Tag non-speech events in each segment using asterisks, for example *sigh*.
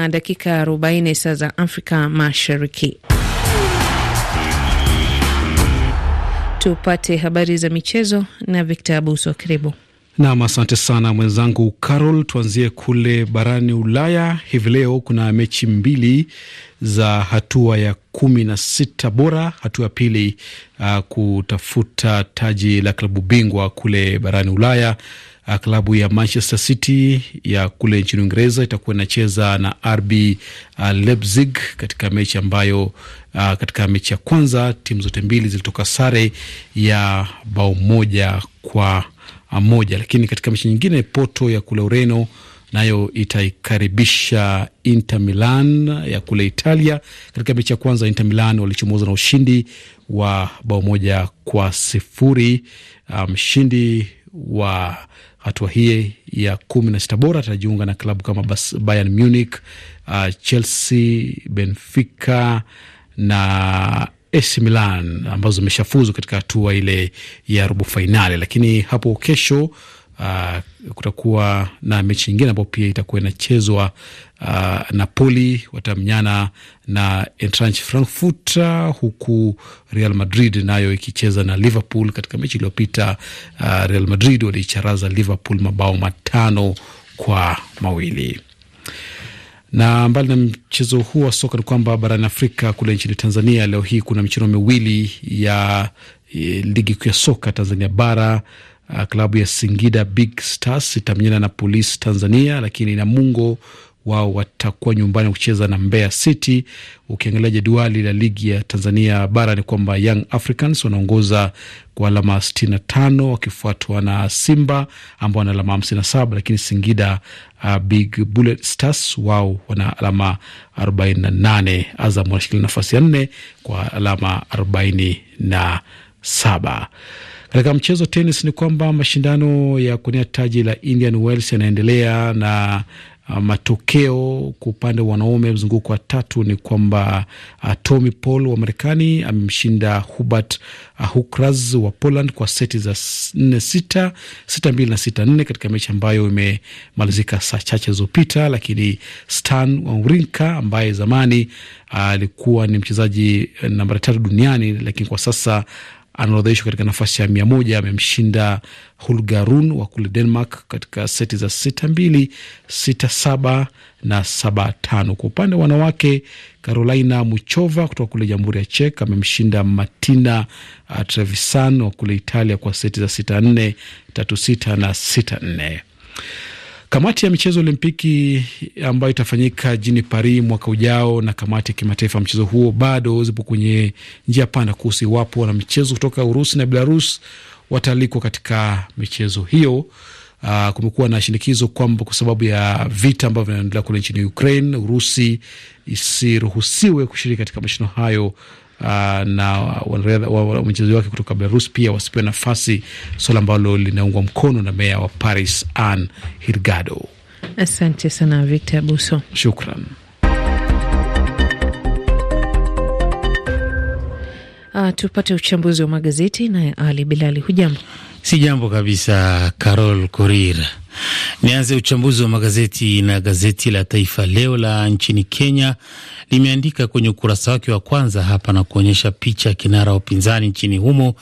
na dakika 40 saa za Afrika Mashariki. Tupate habari za michezo na Victor Abuso. Karibu. Nam, asante sana mwenzangu Carol. Tuanzie kule barani Ulaya. Hivi leo kuna mechi mbili za hatua ya kumi na sita bora, hatua ya pili uh, kutafuta taji la klabu bingwa kule barani Ulaya. Uh, klabu ya Manchester City ya kule nchini Uingereza itakuwa inacheza na RB uh, Leipzig katika mechi ambayo uh, katika mechi ya kwanza timu zote mbili zilitoka sare ya bao moja kwa moja, lakini katika mechi nyingine Porto ya kule Ureno nayo itaikaribisha Inter Milan ya kule Italia. Katika mechi ya kwanza Inter Milan walichomoza na ushindi wa bao moja kwa sifuri. Mshindi um, wa hatua hii ya kumi na sita bora atajiunga na klabu kama Bayern Munich, uh, Chelsea, Benfica na AC Milan ambazo zimeshafuzu katika hatua ile ya robo fainali, lakini hapo kesho Uh, kutakuwa na mechi nyingine ambayo pia itakuwa inachezwa. Uh, Napoli watamnyana na Eintracht Frankfurt, huku Real Madrid nayo ikicheza na Liverpool. Katika mechi iliyopita uh, Real Madrid waliicharaza Liverpool mabao matano kwa mawili na mbali na mchezo huu wa soka ni kwamba barani Afrika kule nchini Tanzania leo hii kuna michezo miwili ya e, ligi kuu ya soka Tanzania bara. Uh, klabu ya Singida Big Stars itamenyana na Polisi Tanzania, lakini Namungo wao watakuwa nyumbani kucheza na Mbeya City. Ukiangalia jedwali la ligi ya Tanzania bara ni kwamba Young Africans wanaongoza kwa alama sitini na tano wakifuatwa na Simba ambao wana alama hamsini na saba lakini Singida uh, Big Bullet Stars wao wana alama arobaini na nane Azam wanashikilia nafasi ya nne kwa alama arobaini na saba. Katika mchezo tenis ni kwamba mashindano ya kuwania taji la Indian Wells yanaendelea na uh, matokeo kwa upande wa wanaume mzunguko wa tatu ni kwamba uh, Tommy Paul wa Marekani amemshinda Hubert uh, wa Poland kwa seti za nne sita sita mbili na sita nne katika mechi ambayo imemalizika saa chache zilizopita. Lakini Stan Wawrinka ambaye zamani alikuwa uh, ni mchezaji nambari tatu duniani lakini kwa sasa anaorodheshwa katika nafasi ya mia moja. Amemshinda Hulgarun wa kule Denmark katika seti za sita mbili, sita saba na saba tano. Kwa upande wa wanawake, Carolina Muchova kutoka kule Jamhuri ya Czech amemshinda Martina uh, Trevisan wa kule Italia kwa seti za sita nne, tatu sita na sita nne. Kamati ya michezo Olimpiki ambayo itafanyika jini Paris mwaka ujao na kamati ya kimataifa ya mchezo huo bado zipo kwenye njia panda kuhusu iwapo wana michezo kutoka Urusi na Belarus wataalikwa katika michezo hiyo. Uh, kumekuwa na shinikizo kwamba kwa sababu ya vita ambavyo vinaendelea kule nchini Ukraine, Urusi isiruhusiwe kushiriki katika mashindano hayo. Uh, na mchezaji wake kutoka Belarus pia wasipewe nafasi, swala ambalo linaungwa mkono na meya wa Paris Anne Hidalgo. Asante sana Victor Abuso, shukran. Uh, tupate uchambuzi wa magazeti naye Ali Bilali. Hujambo? Si jambo kabisa, Carol Korir. Nianze uchambuzi wa magazeti na gazeti la Taifa Leo la nchini Kenya limeandika kwenye ukurasa wake wa kwanza hapa na kuonyesha picha ya kinara wa upinzani nchini humo uh,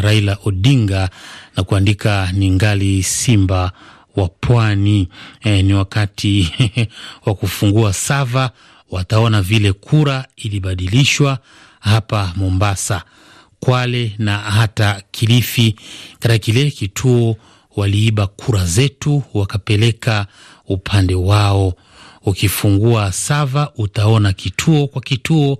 Raila Odinga na kuandika ni ngali simba wa pwani. E, ni wakati *laughs* wa kufungua sava, wataona vile kura ilibadilishwa hapa Mombasa, Kwale na hata Kilifi. Katika kile kituo waliiba kura zetu wakapeleka upande wao. Ukifungua sava utaona kituo kwa kituo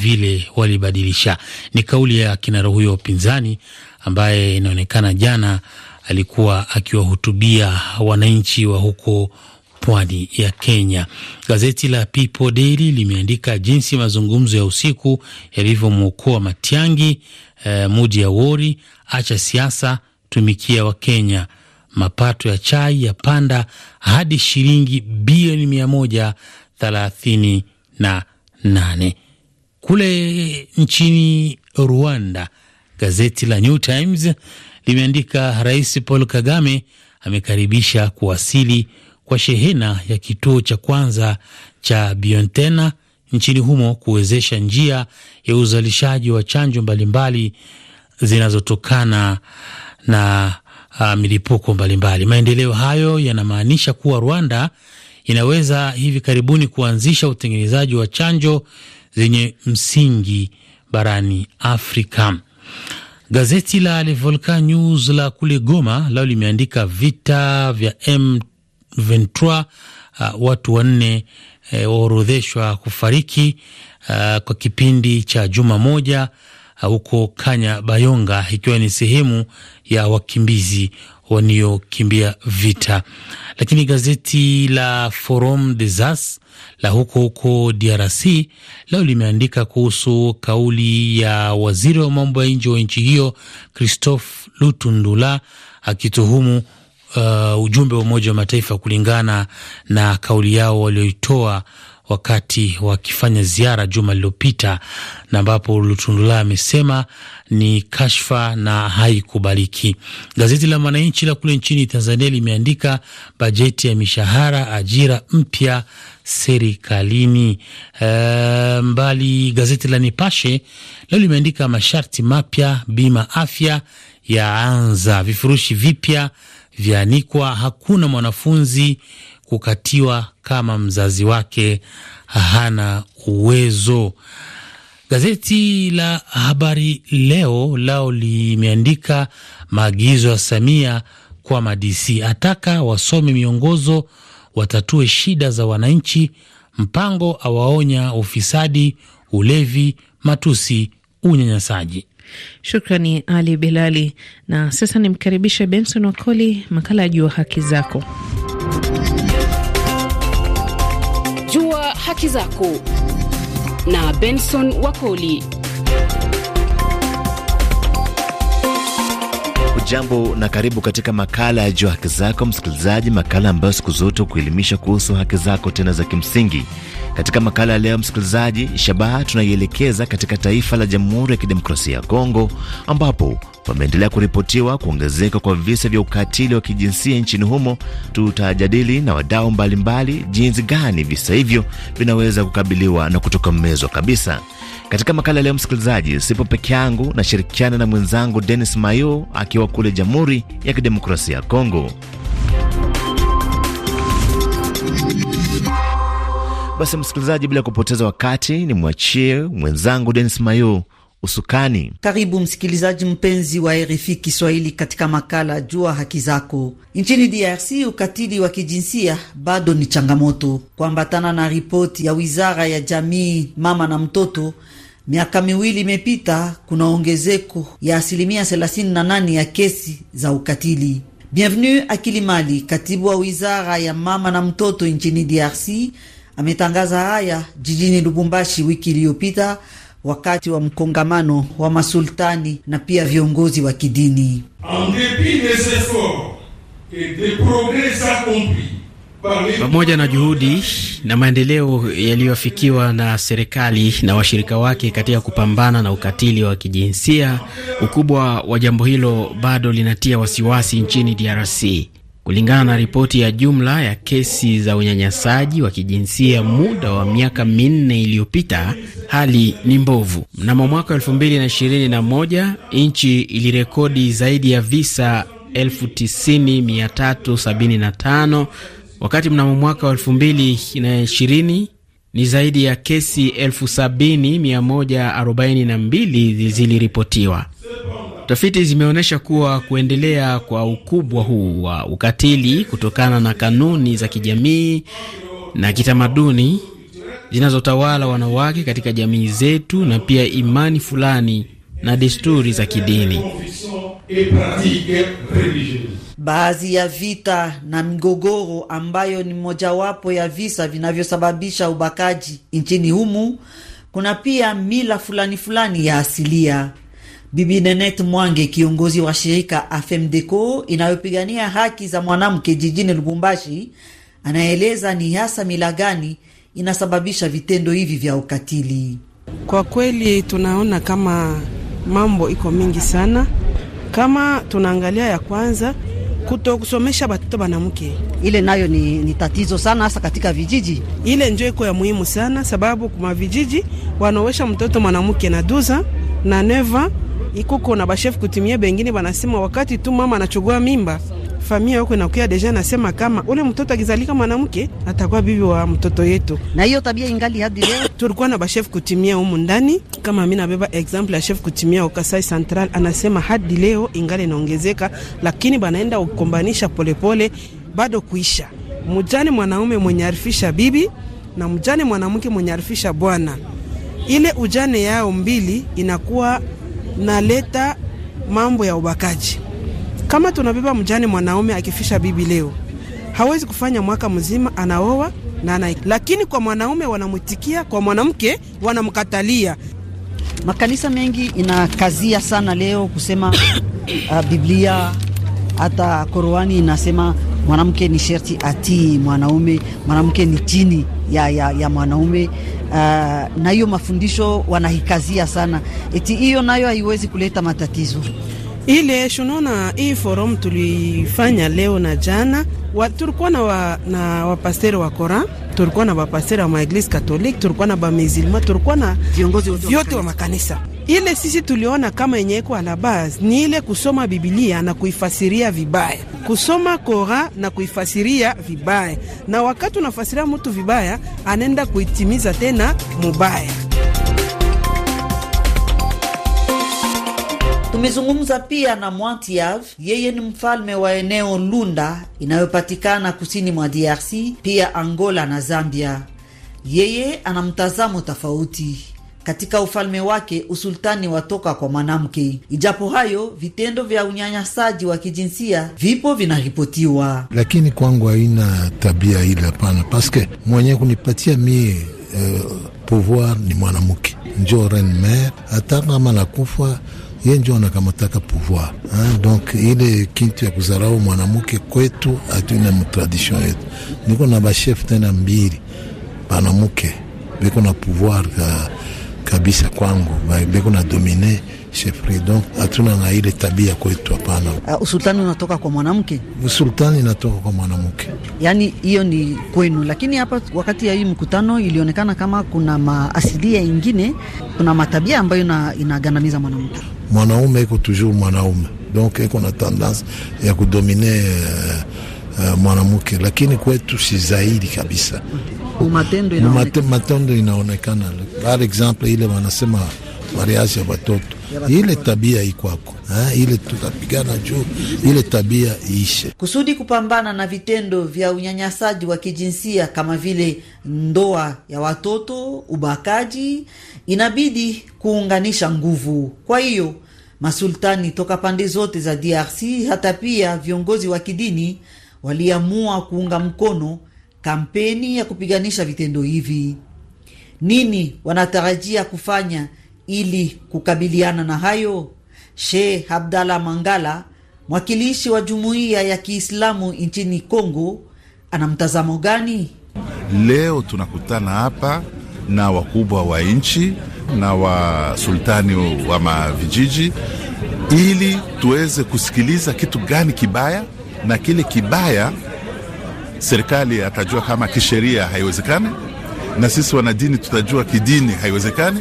vile walibadilisha. Ni kauli ya kinara huyo wa upinzani ambaye inaonekana jana alikuwa akiwahutubia wananchi wa huko pwani ya Kenya. Gazeti la People Daily limeandika jinsi mazungumzo ya usiku yalivyomwokoa Matiangi. Eh, mudi ya wori, acha siasa, tumikia Wakenya. Mapato ya chai ya panda hadi shilingi bilioni mia moja thelathini na nane. Kule nchini Rwanda, gazeti la New Times limeandika Rais Paul Kagame amekaribisha kuwasili kwa shehena ya kituo cha kwanza cha Biontena nchini humo kuwezesha njia ya uzalishaji wa chanjo mbalimbali zinazotokana na uh, milipuko mbalimbali. Maendeleo hayo yanamaanisha kuwa Rwanda inaweza hivi karibuni kuanzisha utengenezaji wa chanjo zenye msingi barani Afrika. Gazeti la Le Volcan News la kule Goma lao limeandika vita vya M23, uh, watu wanne eh, waorodheshwa kufariki uh, kwa kipindi cha juma moja huko uh, Kanya Bayonga, ikiwa ni sehemu ya wakimbizi waliokimbia vita. Lakini gazeti la Forum des As la huko huko DRC leo limeandika kuhusu kauli ya waziri wa mambo ya nje wa nchi hiyo Christophe Lutundula akituhumu uh, ujumbe wa Umoja wa Mataifa kulingana na kauli yao walioitoa wakati wakifanya ziara juma lililopita, na ambapo Lutundula amesema ni kashfa na haikubaliki. Gazeti la Mwananchi la kule nchini Tanzania limeandika bajeti ya mishahara, ajira mpya serikalini. E, mbali gazeti la Nipashe leo limeandika masharti mapya bima afya yaanza, vifurushi vipya vyaanikwa, hakuna mwanafunzi kukatiwa kama mzazi wake hana uwezo. Gazeti la Habari Leo lao limeandika maagizo ya Samia kwa madisi, ataka wasome miongozo watatue shida za wananchi. Mpango awaonya ufisadi, ulevi, matusi, unyanyasaji. Shukrani Ali Bilali. Na sasa nimkaribishe Benson Wakoli, makala ya Jua Haki Zako. Jua Haki Zako na Benson Wakoli. Jambo na karibu katika makala ya Jua Haki Zako, msikilizaji, makala ambayo siku zote kuelimisha kuhusu haki zako tena za kimsingi. Katika makala ya leo, msikilizaji, shabaha tunaielekeza katika taifa la Jamhuri ya Kidemokrasia ya Kongo ambapo pameendelea kuripotiwa kuongezeka kwa visa vya ukatili wa kijinsia nchini humo. Tutajadili na wadau mbalimbali jinsi gani visa hivyo vinaweza kukabiliwa na kutokomezwa kabisa. Katika makala leo, msikilizaji, sipo peke yangu, nashirikiana na mwenzangu Denis Mayo akiwa kule Jamhuri ya Kidemokrasia ya Kongo. Basi msikilizaji, bila kupoteza wakati, ni mwachie mwenzangu Denis Mayo usukani. Karibu msikilizaji mpenzi wa RFI Kiswahili katika makala Jua Haki Zako. Nchini DRC, ukatili wa kijinsia bado ni changamoto. Kuambatana na ripoti ya wizara ya jamii, mama na mtoto, miaka miwili imepita, kuna ongezeko ya asilimia 38 ya kesi za ukatili. Bienvenu Akilimali, katibu wa wizara ya mama na mtoto nchini DRC, ametangaza haya jijini Lubumbashi wiki iliyopita wakati wa mkongamano wa masultani na pia viongozi wa kidini. Pamoja na juhudi na maendeleo yaliyofikiwa na serikali na washirika wake katika kupambana na ukatili wa kijinsia, ukubwa wa jambo hilo bado linatia wasiwasi nchini DRC. Kulingana na ripoti ya jumla ya kesi za unyanyasaji wa kijinsia muda wa miaka minne iliyopita, hali ni mbovu. Mnamo mwaka 2021 nchi ilirekodi zaidi ya visa 90375 wakati mnamo mwaka wa 2020 ni zaidi ya kesi 70142 ziliripotiwa. Tafiti zimeonyesha kuwa kuendelea kwa ukubwa huu wa ukatili kutokana na kanuni za kijamii na kitamaduni zinazotawala wanawake katika jamii zetu na pia imani fulani na desturi za kidini. Baadhi ya vita na migogoro ambayo ni mojawapo ya visa vinavyosababisha ubakaji nchini humu, kuna pia mila fulani fulani ya asilia. Bibi Nenet Mwange, kiongozi wa shirika AFEMDECO inayopigania haki za mwanamke jijini Lubumbashi, anaeleza ni hasa mila gani inasababisha vitendo hivi vya ukatili. Kwa kweli tunaona kama mambo iko mingi sana. Kama tunaangalia ya kwanza kutokusomesha batoto banamke. Ile nayo ni, ni tatizo sana, hasa katika vijiji. Ile njo iko ya muhimu sana, sababu kuma vijiji wanaowesha mtoto mwanamke na duza na neva ikuko na bashefu kutimia, bengine banasema wakati tu mama anachugua mimba familia yako inakuya deja nasema kama ule mtoto akizalika mwanamke atakuwa bibi wa mtoto yetu, na hiyo tabia ingali hadi leo. Tulikuwa na bashef kutimia humu ndani, kama mimi nabeba example ya chef kutimia wa Kasai Central, anasema hadi leo ingali inaongezeka, lakini banaenda kukombanisha polepole, bado kuisha. Mjane mwanaume mwenye arifisha bibi na mjane mwanamke mwenye arifisha bwana, ile ujane yao mbili inakuwa naleta mambo ya ubakaji kama tunabeba mjane mwanaume akifisha bibi leo, hawezi kufanya mwaka mzima anaoa na ana, lakini kwa mwanaume wanamwitikia, kwa mwanamke wanamkatalia. Makanisa mengi inakazia sana leo kusema *coughs* uh, Biblia hata Korani inasema mwanamke ni sherti atii mwanaume, mwanamke ni chini ya, ya, ya mwanaume. Uh, na hiyo mafundisho wanahikazia sana, eti hiyo nayo haiwezi kuleta matatizo ile shunona hii forum tulifanya leo na jana wa, tulikuwa na, wa, na wapasteri wa Koran, tulikuwa na wapasteri wa maeglise Katoliki, tulikuwa na bamizilma, tulikuwa na viongozi vyote wa makanisa. Ile sisi tuliona kama yenye iko ala base ni ile kusoma Biblia na kuifasiria vibaya, kusoma Koran na kuifasiria vibaya, na wakati unafasiria mtu vibaya, anaenda kuitimiza tena mubaya. Tumezungumza pia na Mwantiav, yeye ni mfalme wa eneo Lunda inayopatikana kusini mwa DRC, pia Angola na Zambia. Yeye ana mtazamo tofauti. Katika ufalme wake usultani watoka kwa mwanamke. Ijapo hayo, vitendo vya unyanyasaji wa kijinsia vipo vinaripotiwa, lakini kwangu haina tabia ile, hapana, paske mwenye kunipatia mie uh, pouvoir ni mwanamke, njo reine mere, hata kama nakufa ye njo anakamataka pouvoir hein? Donc ile kintu ya kuzarau mwanamke kwetu hatuna mtradition yetu. Niko na bashef tena mbili banamuke beko na pouvoir ka, kabisa kwangu beko na domine chefri, donc hatuna na ile tabia kwetu, hapana. Uh, usultani unatoka kwa mwanamke, usultani inatoka kwa mwanamke, yani hiyo ni kwenu. Lakini hapa wakati ya hii mkutano ilionekana kama kuna maasilia ingine, kuna matabia ambayo inagandamiza mwanamke mwanaume iko toujours mwanaume donc iko na tendance ya kudomine uh, uh, mwanamke, lakini kwetu si zaidi kabisa. Matendo inaonekana. Par exemple ile wanasema mariage ya watoto, ile tabia ikwako ile tutapigana juu ile tabia iishe, kusudi kupambana na vitendo vya unyanyasaji wa kijinsia kama vile ndoa ya watoto, ubakaji. Inabidi kuunganisha nguvu. Kwa hiyo masultani toka pande zote za DRC hata pia viongozi wa kidini waliamua kuunga mkono kampeni ya kupiganisha vitendo hivi. Nini wanatarajia kufanya ili kukabiliana na hayo? Sheikh Abdallah Mangala, mwakilishi wa jumuiya ya Kiislamu nchini Kongo, ana mtazamo gani? Leo tunakutana hapa na wakubwa wa nchi na wasultani wa mavijiji ili tuweze kusikiliza kitu gani kibaya, na kile kibaya serikali atajua kama kisheria haiwezekani, na sisi wanadini tutajua kidini haiwezekani,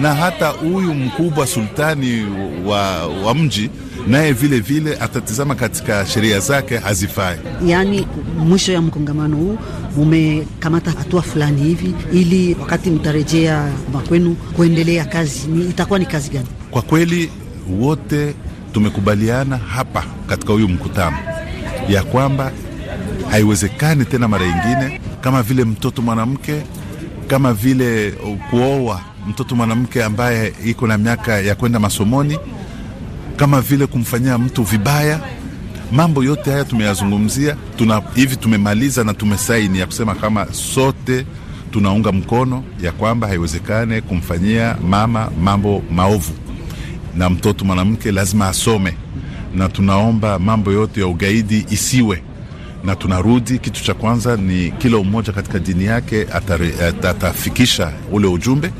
na hata huyu mkubwa sultani wa, wa mji naye vile vile atatizama katika sheria zake hazifai. Yaani, mwisho ya mkongamano huu mumekamata hatua fulani hivi, ili wakati mtarejea makwenu kuendelea kazi, ni itakuwa ni kazi gani? Kwa kweli wote tumekubaliana hapa katika huyu mkutano ya kwamba haiwezekani tena mara ingine kama vile mtoto mwanamke, kama vile kuoa mtoto mwanamke ambaye iko na miaka ya kwenda masomoni kama vile kumfanyia mtu vibaya. Mambo yote haya tumeyazungumzia, tuna hivi tumemaliza na tumesaini ya kusema kama sote tunaunga mkono ya kwamba haiwezekane kumfanyia mama mambo maovu, na mtoto mwanamke lazima asome, na tunaomba mambo yote ya ugaidi isiwe na tunarudi, kitu cha kwanza ni kila mmoja katika dini yake atafikisha ule ujumbe,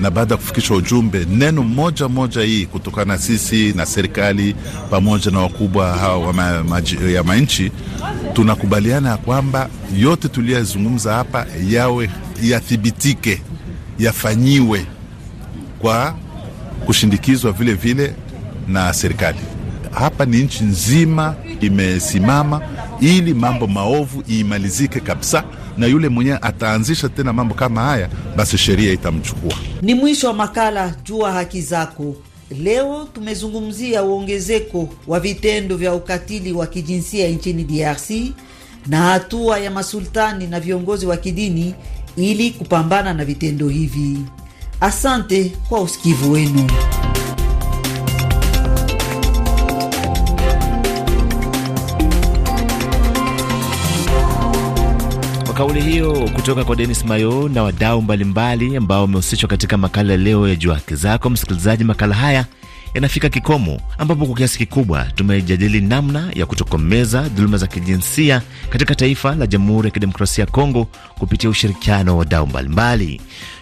na baada ya kufikisha ujumbe neno moja moja hii kutokana sisi na serikali pamoja na wakubwa hawa ya manchi, tunakubaliana ya kwamba yote tuliyozungumza hapa yawe yathibitike, yafanyiwe kwa kushindikizwa vile vile na serikali. Hapa ni nchi nzima imesimama ili mambo maovu iimalizike kabisa, na yule mwenyewe ataanzisha tena mambo kama haya, basi sheria itamchukua. Ni mwisho wa makala Jua Haki Zako. Leo tumezungumzia uongezeko wa vitendo vya ukatili wa kijinsia nchini DRC na hatua ya masultani na viongozi wa kidini ili kupambana na vitendo hivi. Asante kwa usikivu wenu. Kauli hiyo kutoka kwa Denis Mayo na wadau mbalimbali ambao wamehusishwa katika makala leo ya Jua Haki Zako. Msikilizaji, makala haya yanafika kikomo, ambapo kwa kiasi kikubwa tumejadili namna ya kutokomeza dhuluma za kijinsia katika taifa la Jamhuri ya Kidemokrasia ya Kongo kupitia ushirikiano wa wadau mbalimbali.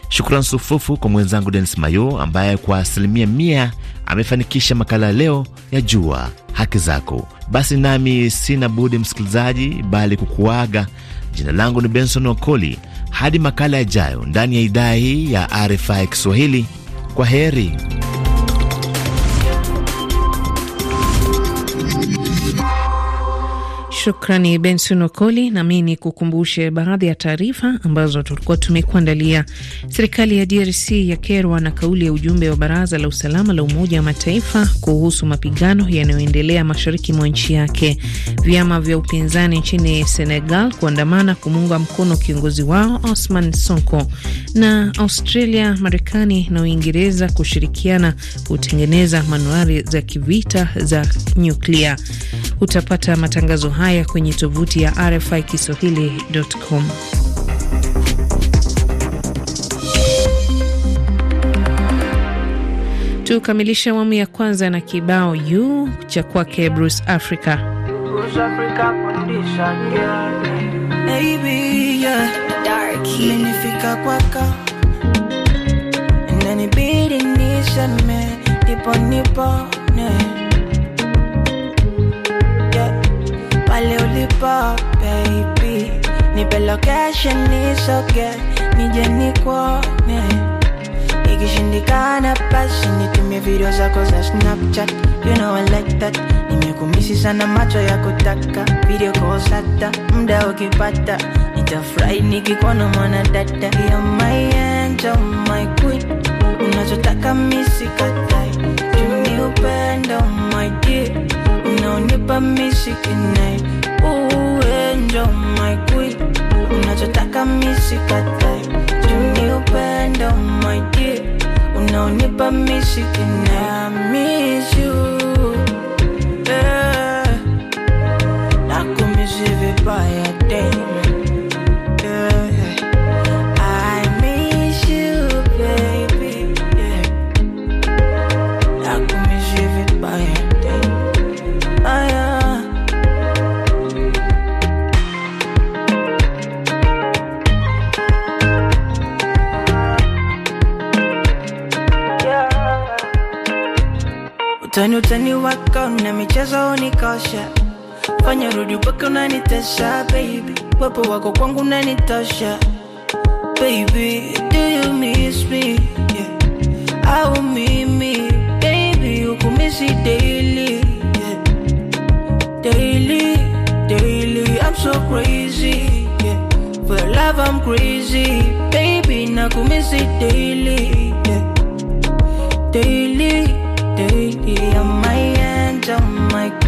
Shukran sufufu kwa mwenzangu Denis Mayo ambaye kwa asilimia mia amefanikisha makala leo ya Jua Haki Zako. Basi nami sina budi msikilizaji, bali kukuaga Jina langu ni Benson Wakoli. Hadi makala yajayo ndani ya idhaa hii ya RFI Kiswahili, kwa heri. Shukrani Benson Okoli. Nami ni kukumbushe baadhi ya taarifa ambazo tulikuwa tumekuandalia. Serikali ya DRC yakerwa na kauli ya ujumbe wa Baraza la Usalama la Umoja wa Mataifa kuhusu mapigano yanayoendelea mashariki mwa nchi yake. Vyama vya upinzani nchini Senegal kuandamana kumuunga mkono kiongozi wao Osman Sonko. Na Australia, Marekani na Uingereza kushirikiana kutengeneza manuari za kivita za nyuklia. Utapata matangazo haya kwenye tovuti ya RFI Kiswahili.com. Tukamilishe awamu ya kwanza na kibao yu cha kwake Bruce Africa. Pale ulipo baby, nipe location nisoge, nije nikuone. Ikishindikana basi nitumie video zako za Snapchat, you know I like that. Nimekumisi sana macho ya kutaka. Video calls hata muda ukipata, nitafurahi nikikuona mwana dada. You're my angel, my queen, unachotaka mimi sikatai, juu ni dear unaonipa uwe njo my queen. Unachotaka mishikatai juni upendo my dear. Unaonipa misikinai miss you rudi mpaka unanitesha baby, wepo wako kwangu unanitosha baby, do you miss me yeah. au mimi baby ukumisi daily yeah. daily daily I'm so crazy yeah. for love I'm crazy baby nakumisi daily yeah. daily daily I'm my angel my queen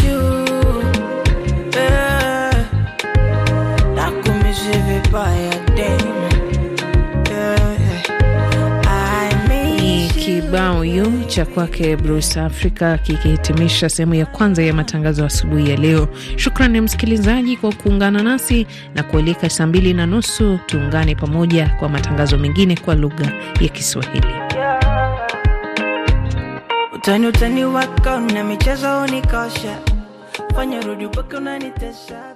cha kwake Bruce Africa kikihitimisha sehemu ya kwanza ya matangazo asubuhi ya leo. Shukrani msikilizaji kwa kuungana nasi na kualika saa mbili na nusu tuungane pamoja kwa matangazo mengine kwa lugha ya Kiswahili. Utani utani wako na michezo unikosha, fanya rudi mpaka unanitesa